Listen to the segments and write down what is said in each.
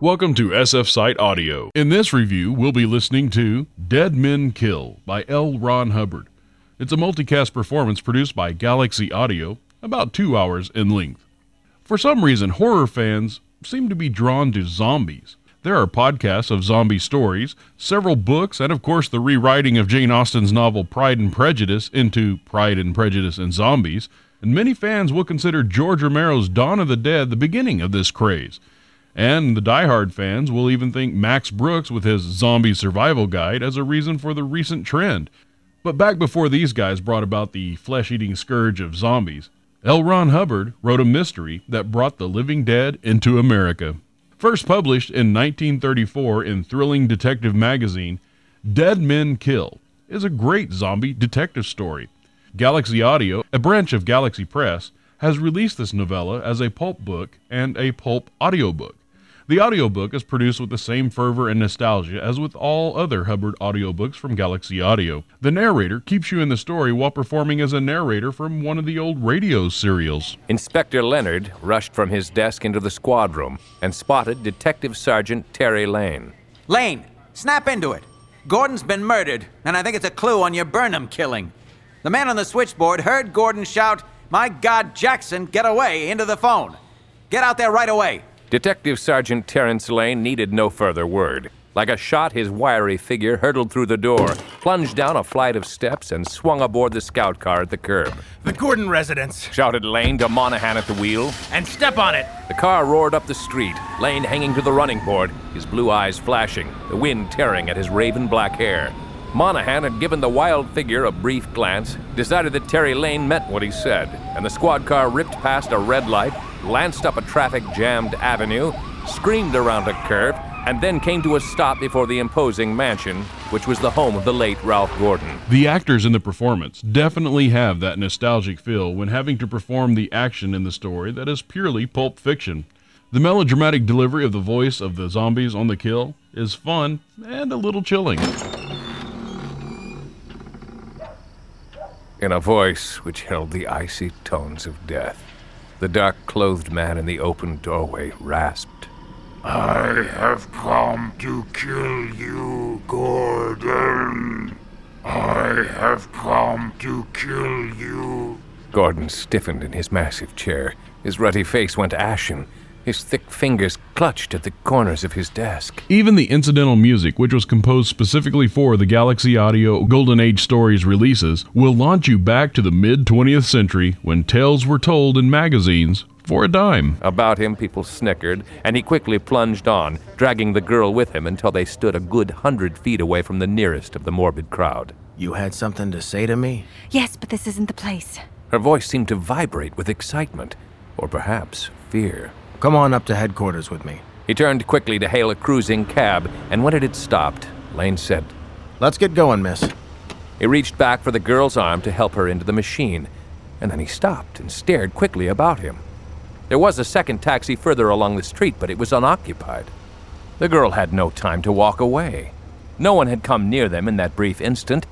Welcome to SF Site Audio. In this review, we'll be listening to Dead Men Kill by L. Ron Hubbard. It's a multicast performance produced by Galaxy Audio, about two hours in length. For some reason, horror fans seem to be drawn to zombies. There are podcasts of zombie stories, several books, and of course the rewriting of Jane Austen's novel Pride and Prejudice into Pride and Prejudice and Zombies, and many fans will consider George Romero's Dawn of the Dead the beginning of this craze. And the die-hard fans will even think Max Brooks with his Zombie Survival Guide as a reason for the recent trend. But back before these guys brought about the flesh eating scourge of zombies, L. Ron Hubbard wrote a mystery that brought the living dead into America. First published in 1934 in Thrilling Detective Magazine, Dead Men Kill is a great zombie detective story. Galaxy Audio, a branch of Galaxy Press, has released this novella as a pulp book and a pulp audiobook. The audiobook is produced with the same fervor and nostalgia as with all other Hubbard audiobooks from Galaxy Audio. The narrator keeps you in the story while performing as a narrator from one of the old radio serials. Inspector Leonard rushed from his desk into the squad room and spotted Detective Sergeant Terry Lane. Lane, snap into it. Gordon's been murdered, and I think it's a clue on your Burnham killing. The man on the switchboard heard Gordon shout, My God, Jackson, get away, into the phone. Get out there right away. Detective Sergeant Terence Lane needed no further word. Like a shot, his wiry figure hurtled through the door, plunged down a flight of steps, and swung aboard the scout car at the curb. The Gordon residence. Shouted Lane to Monahan at the wheel. And step on it. The car roared up the street, Lane hanging to the running board, his blue eyes flashing, the wind tearing at his raven black hair. Monahan had given the wild figure a brief glance, decided that Terry Lane meant what he said, and the squad car ripped past a red light, lanced up a traffic jammed avenue, screamed around a curve, and then came to a stop before the imposing mansion, which was the home of the late Ralph Gordon. The actors in the performance definitely have that nostalgic feel when having to perform the action in the story that is purely pulp fiction. The melodramatic delivery of the voice of the zombies on the kill is fun and a little chilling. In a voice which held the icy tones of death, the dark clothed man in the open doorway rasped, I have come to kill you, Gordon. I have come to kill you. Gordon stiffened in his massive chair. His ruddy face went ashen. His thick fingers clutched at the corners of his desk. Even the incidental music, which was composed specifically for the Galaxy Audio Golden Age Stories releases, will launch you back to the mid 20th century when tales were told in magazines for a dime. About him, people snickered, and he quickly plunged on, dragging the girl with him until they stood a good hundred feet away from the nearest of the morbid crowd. You had something to say to me? Yes, but this isn't the place. Her voice seemed to vibrate with excitement, or perhaps fear. Come on up to headquarters with me. He turned quickly to hail a cruising cab, and when it had stopped, Lane said, Let's get going, miss. He reached back for the girl's arm to help her into the machine, and then he stopped and stared quickly about him. There was a second taxi further along the street, but it was unoccupied. The girl had no time to walk away. No one had come near them in that brief instant,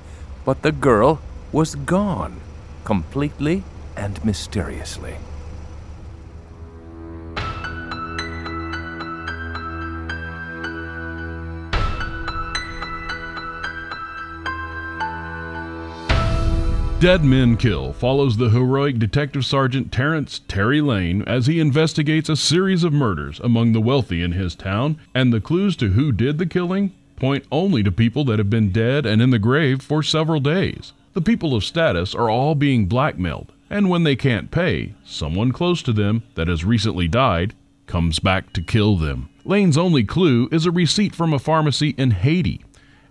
but the girl was gone, completely and mysteriously. Dead Men Kill follows the heroic Detective Sergeant Terrence Terry Lane as he investigates a series of murders among the wealthy in his town, and the clues to who did the killing point only to people that have been dead and in the grave for several days. The people of status are all being blackmailed, and when they can't pay, someone close to them that has recently died comes back to kill them. Lane's only clue is a receipt from a pharmacy in Haiti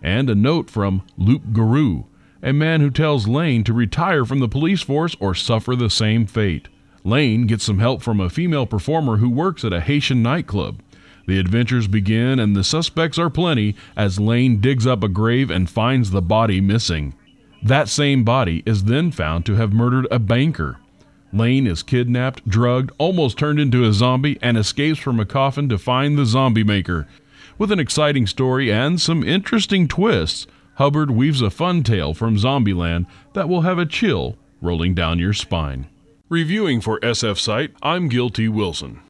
and a note from Loup Garou, a man who tells Lane to retire from the police force or suffer the same fate. Lane gets some help from a female performer who works at a Haitian nightclub. The adventures begin, and the suspects are plenty as Lane digs up a grave and finds the body missing. That same body is then found to have murdered a banker. Lane is kidnapped, drugged, almost turned into a zombie, and escapes from a coffin to find the zombie maker. With an exciting story and some interesting twists, Hubbard weaves a fun tale from Zombieland that will have a chill rolling down your spine. Reviewing for SF Site, I'm Guilty Wilson.